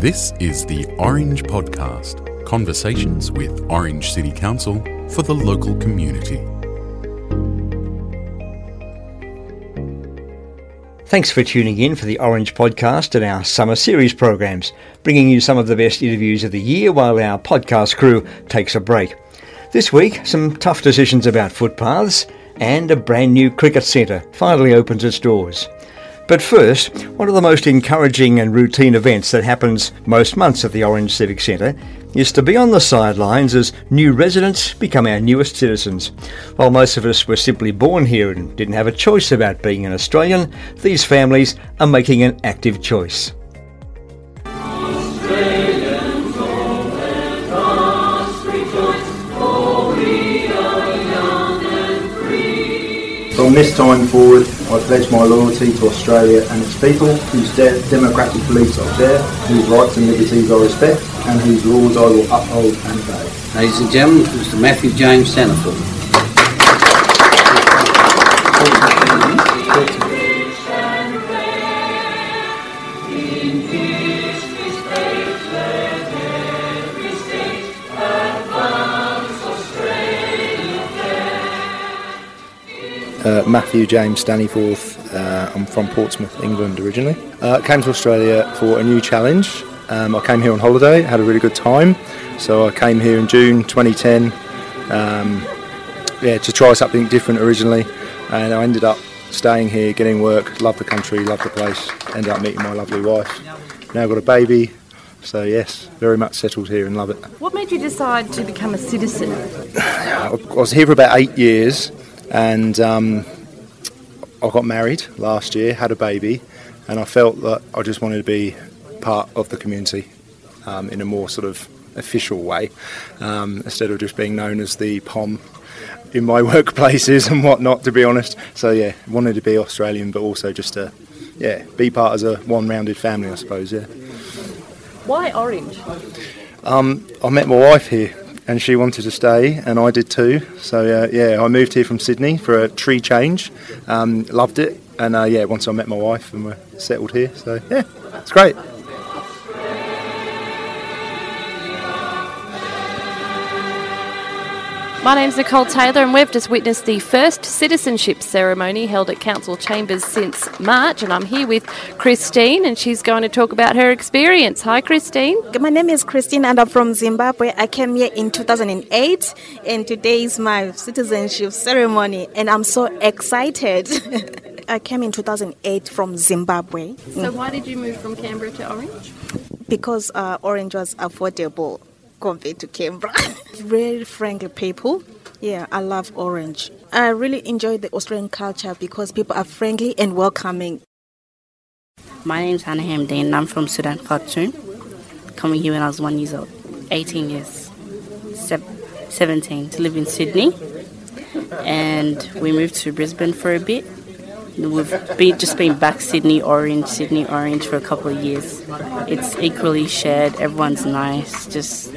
This is the Orange Podcast conversations with Orange City Council for the local community. Thanks for tuning in for the Orange Podcast and our summer series programs, bringing you some of the best interviews of the year while our podcast crew takes a break. This week, some tough decisions about footpaths and a brand new cricket centre finally opens its doors. But first, one of the most encouraging and routine events that happens most months at the Orange Civic Centre is to be on the sidelines as new residents become our newest citizens. While most of us were simply born here and didn't have a choice about being an Australian, these families are making an active choice. From this time forward, I pledge my loyalty to Australia and its people, whose de- democratic beliefs I share, whose rights and liberties I respect, and whose laws I will uphold and obey. Ladies and gentlemen, Mr Matthew James Staniforth. Uh, Matthew James Staniforth. Uh, I'm from Portsmouth, England originally. Uh, came to Australia for a new challenge. Um, I came here on holiday, had a really good time. So I came here in June 2010, um, yeah, to try something different originally, and I ended up staying here, getting work. Love the country, love the place. Ended up meeting my lovely wife. Now I've got a baby. So yes, very much settled here and love it. What made you decide to become a citizen? I was here for about eight years, and um, I got married last year, had a baby, and I felt that I just wanted to be part of the community um, in a more sort of official way, um, instead of just being known as the POM in my workplaces and whatnot. To be honest, so yeah, wanted to be Australian, but also just to yeah be part as a one-rounded family, I suppose. Yeah. Why orange? Um, I met my wife here, and she wanted to stay, and I did too. So uh, yeah, I moved here from Sydney for a tree change. Um, loved it, and uh, yeah, once I met my wife and we're settled here, so yeah, it's great. My name's Nicole Taylor, and we've just witnessed the first citizenship ceremony held at Council Chambers since March. And I'm here with Christine, and she's going to talk about her experience. Hi, Christine. My name is Christine and I'm from Zimbabwe. I came here in 2008 and today is my citizenship ceremony and I'm so excited. I came in 2008 from Zimbabwe So, why did you move from Canberra to Orange? because uh, Orange was affordable compared to Canberra. Very friendly people. Yeah, I love Orange. I really enjoy the Australian culture because people are friendly and welcoming. My name's Hannah Hamdan and I'm from Sudan, Khartoum. Coming here when I was one years old, 18 years, 17 to live in Sydney. And we moved to Brisbane for a bit. We've been, just been back Sydney Orange, Sydney Orange for a couple of years. It's equally shared, everyone's nice, just,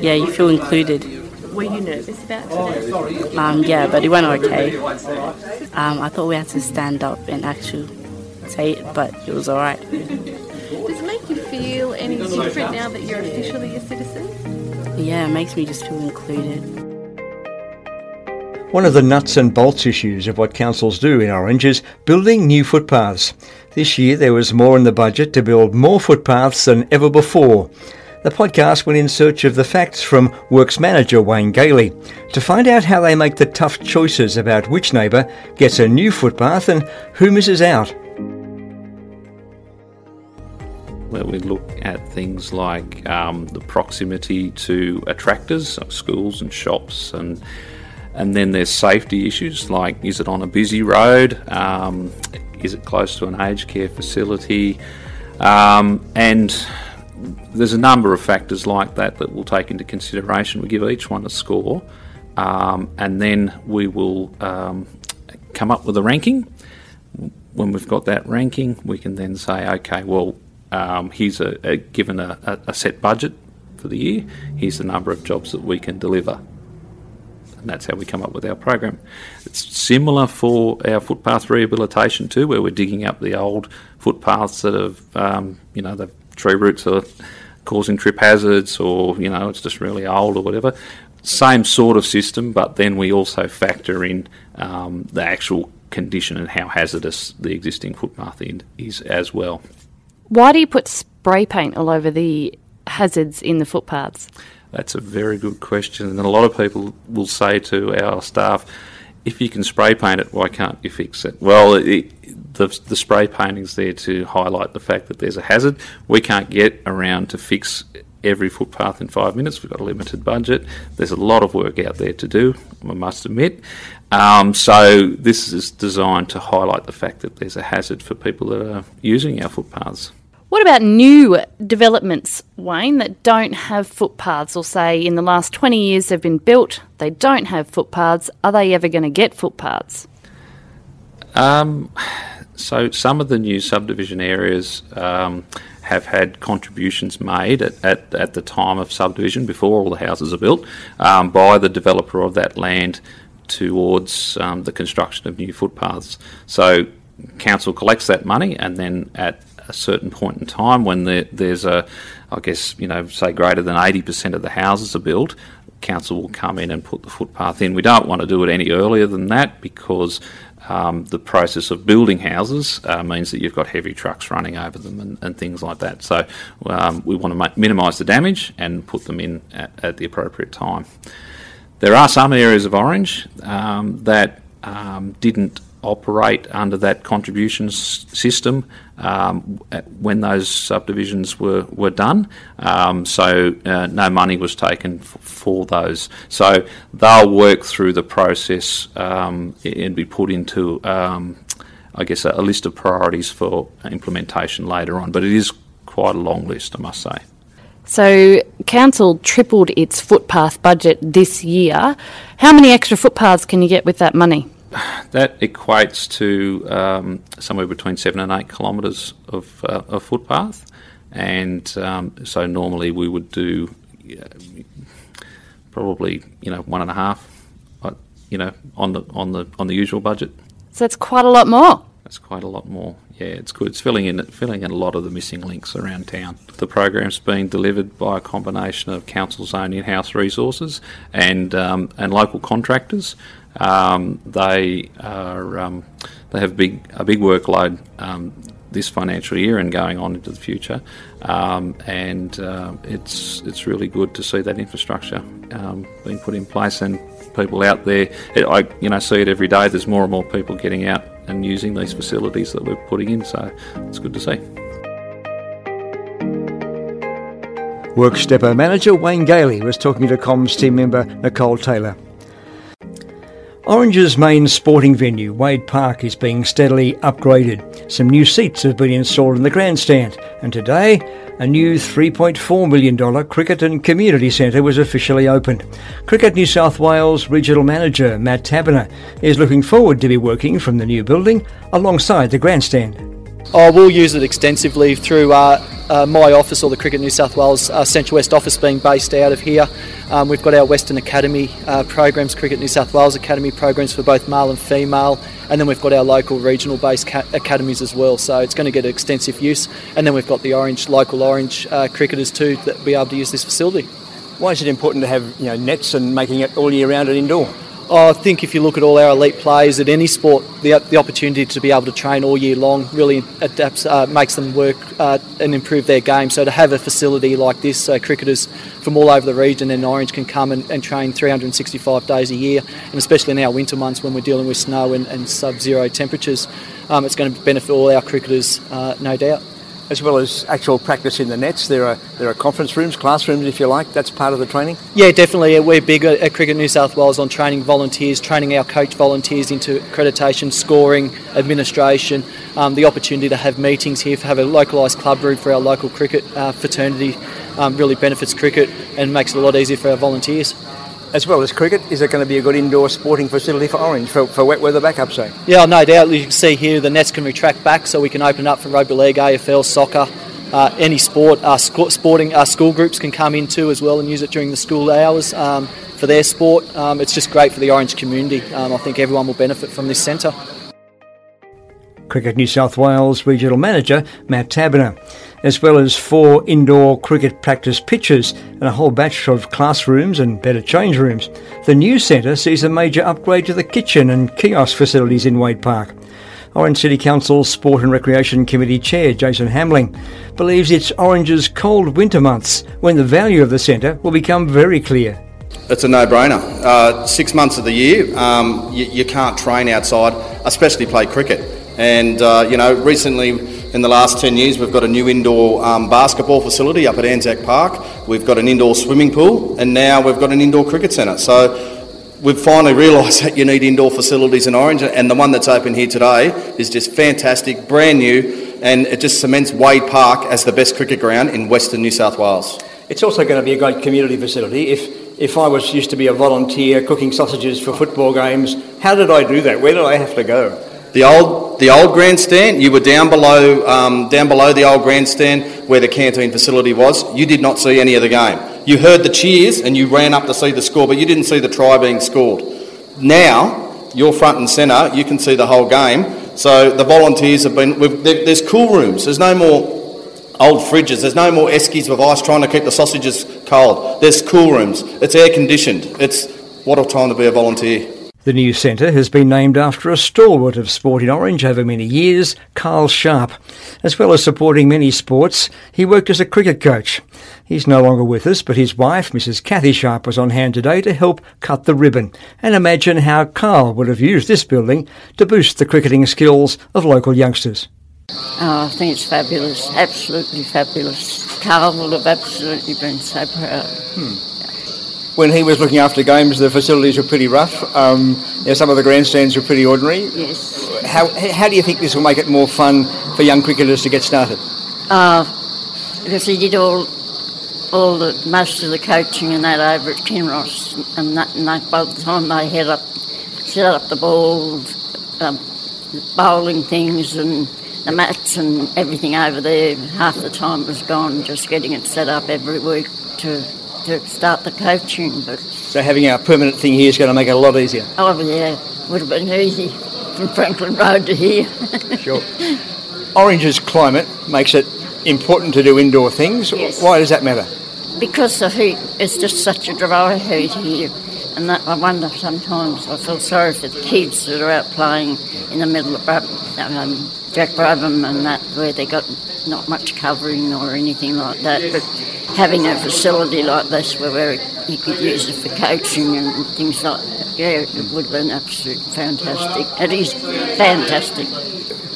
yeah, you feel included. Were you nervous about today? Um, yeah, but it went okay. Um, I thought we had to stand up and actually say it, but it was alright. Does it make you feel any different now that you're officially a citizen? Yeah, it makes me just feel included. One of the nuts and bolts issues of what councils do in Orange is building new footpaths. This year there was more in the budget to build more footpaths than ever before. The podcast went in search of the facts from Works Manager Wayne Gailey. To find out how they make the tough choices about which neighbour gets a new footpath and who misses out. Well, we look at things like um, the proximity to attractors, schools and shops, and and then there's safety issues like is it on a busy road, um, is it close to an aged care facility, um, and there's a number of factors like that that we'll take into consideration. We give each one a score, um, and then we will um, come up with a ranking. When we've got that ranking, we can then say, okay, well, um, here's a, a given a, a, set budget for the year. Here's the number of jobs that we can deliver, and that's how we come up with our program. It's similar for our footpath rehabilitation too, where we're digging up the old footpaths that have, um, you know, they've tree roots are causing trip hazards, or you know it's just really old or whatever. Same sort of system, but then we also factor in um, the actual condition and how hazardous the existing footpath is as well. Why do you put spray paint all over the hazards in the footpaths? That's a very good question, and a lot of people will say to our staff, "If you can spray paint it, why can't you fix it?" Well, it, the, the spray painting is there to highlight the fact that there's a hazard. We can't get around to fix every footpath in five minutes. We've got a limited budget. There's a lot of work out there to do, I must admit. Um, so this is designed to highlight the fact that there's a hazard for people that are using our footpaths. What about new developments, Wayne, that don't have footpaths or say in the last 20 years they've been built, they don't have footpaths? Are they ever going to get footpaths? Um, so some of the new subdivision areas um, have had contributions made at, at, at, the time of subdivision before all the houses are built um, by the developer of that land towards um, the construction of new footpaths. So council collects that money and then at a certain point in time when there, there's a, I guess, you know, say greater than 80% of the houses are built, council will come in and put the footpath in. We don't want to do it any earlier than that because um, the process of building houses uh, means that you've got heavy trucks running over them and, and things like that. So um, we want to ma- minimise the damage and put them in at, at, the appropriate time. There are some areas of Orange um, that um, didn't operate under that contribution system um, when those subdivisions were, were done. Um, so uh, no money was taken f- for those. So they'll work through the process um, and be put into, um, I guess, a, a list of priorities for implementation later on. But it is quite a long list, I must say. So, Council tripled its footpath budget this year. How many extra footpaths can you get with that money? That equates to um, somewhere between seven and eight kilometres of, uh, of footpath, and um, so normally we would do uh, probably you know one and a half, uh, you know, on the on the on the usual budget. So that's quite a lot more. That's quite a lot more. Yeah, it's good. It's filling in filling in a lot of the missing links around town. The program's being delivered by a combination of council's own in-house resources and um, and local contractors. Um, they are um, they have big a big workload um, this financial year and going on into the future, um, and uh, it's it's really good to see that infrastructure um, being put in place and people out there. I you know see it every day. There's more and more people getting out and using these facilities that we're putting in, so it's good to see. Works Depot Manager Wayne Gailey was talking to comms team member Nicole Taylor. Orange's main sporting venue, Wade Park, is being steadily upgraded. Some new seats have been installed in the grandstand, and today a new $3.4 million cricket and community centre was officially opened. Cricket New South Wales Regional Manager Matt Taberner is looking forward to be working from the new building alongside the grandstand. Oh, we'll use it extensively through uh, uh, my office or the Cricket New South Wales uh, Central West office being based out of here. Um, we've got our Western Academy uh, programs, Cricket New South Wales Academy programs for both male and female, and then we've got our local regional based ca- academies as well. So it's going to get extensive use, and then we've got the Orange local Orange uh, cricketers too that will be able to use this facility. Why is it important to have you know nets and making it all year round and indoor? Oh, I think if you look at all our elite players at any sport, the, the opportunity to be able to train all year long really adapts, uh, makes them work uh, and improve their game. So to have a facility like this, so cricketers from all over the region and Orange can come and, and train 365 days a year, and especially in our winter months when we're dealing with snow and, and sub-zero temperatures, um, it's going to benefit all our cricketers, uh, no doubt as well as actual practice in the nets. There are there are conference rooms, classrooms, if you like. That's part of the training. Yeah, definitely. We're big at Cricket New South Wales on training volunteers, training our coach volunteers into accreditation, scoring, administration. Um, the opportunity to have meetings here, to have a localised club room for our local cricket uh, fraternity, um, really benefits cricket and makes it a lot easier for our volunteers as well as cricket, is it going to be a good indoor sporting facility for Orange for, for wet weather backup, say? Yeah, no doubt. As You can see here the nets can retract back, so we can open up for rugby league, AFL, soccer, uh, any sport. Our sporting our school groups can come in too as well and use it during the school hours um, for their sport. Um, it's just great for the Orange community. Um, I think everyone will benefit from this centre. Cricket New South Wales Regional Manager Matt Taberner, as well as four indoor cricket practice pitches and a whole batch of classrooms and better change rooms. The new centre sees a major upgrade to the kitchen and kiosk facilities in Wade Park. Orange City Council's Sport and Recreation Committee Chair Jason Hamling believes it's Orange's cold winter months when the value of the centre will become very clear. It's a no-brainer. Uh, six months of the year, um, you, you, can't train outside, especially play cricket. And uh, you know, recently in the last 10 years, we've got a new indoor um, basketball facility up at Anzac Park. We've got an indoor swimming pool, and now we've got an indoor cricket centre. So we've finally realised that you need indoor facilities in Orange, and the one that's open here today is just fantastic, brand new, and it just cements Wade Park as the best cricket ground in Western New South Wales. It's also going to be a great community facility. If if I was used to be a volunteer cooking sausages for football games, how did I do that? Where did I have to go? The old, the old grandstand. You were down below, um, down below the old grandstand where the canteen facility was. You did not see any of the game. You heard the cheers and you ran up to see the score, but you didn't see the try being scored. Now, you're front and centre, you can see the whole game. So the volunteers have been, there's cool rooms, there's no more old fridges, there's no more eskies with ice trying to keep the sausages cold. There's cool rooms, it's air conditioned. It's what a time to be a volunteer. The new centre has been named after a stalwart of sport in Orange over many years, Carl Sharp. As well as supporting many sports, he worked as a cricket coach. He's no longer with us, but his wife, Mrs. Kathy Sharp, was on hand today to help cut the ribbon and imagine how Carl would have used this building to boost the cricketing skills of local youngsters. Oh, I think it's fabulous, absolutely fabulous. Carl would have absolutely been so proud. Hmm when he was looking after games, the facilities were pretty rough. Um, you know, some of the grandstands were pretty ordinary. Yes. How, how do you think this will make it more fun for young cricketers to get started? Uh, because he did all all the most of the coaching and that over at Kinross, and, that, and that, by the time they head up, set up the balls, um, bowling things and the mats and everything over there, half the time was gone just getting it set up every week to to start the coaching. But so having our permanent thing here is going to make it a lot easier. Oh yeah, would have been easy from Franklin Road to here. sure. Orange's climate makes it important to do indoor things. Yes. Why does that matter? Because the heat is just such a dry heat here. And that I wonder sometimes, I feel sorry for the kids that are out playing in the middle of um, Jack Brabham and that, where they got not much covering or anything like that. But having a facility like this where you could use it for coaching and things like that, yeah, it would have been absolutely fantastic. It is fantastic.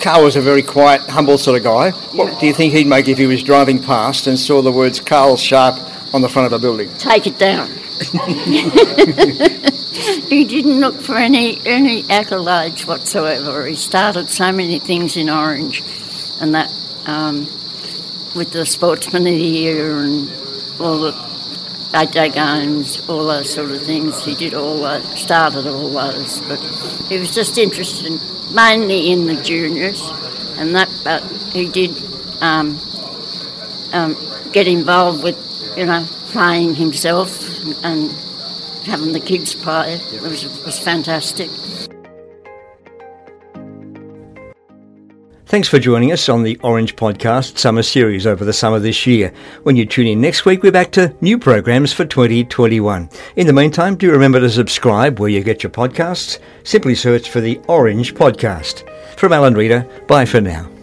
Carl was a very quiet, humble sort of guy. What do you think he'd make if he was driving past and saw the words Carl Sharp on the front of a building? Take it down. he didn't look for any any accolades whatsoever. He started so many things in Orange, and that um, with the sportsman of the year and all the day games, all those sort of things. He did all that, started all those, but he was just interested mainly in the juniors and that, but he did um, um, get involved with, you know, playing himself and having the kids play. It was, it was fantastic. Thanks for joining us on the Orange Podcast Summer Series over the summer this year. When you tune in next week, we're back to new programs for 2021. In the meantime, do remember to subscribe where you get your podcasts. Simply search for the Orange Podcast. From Alan Reader, bye for now.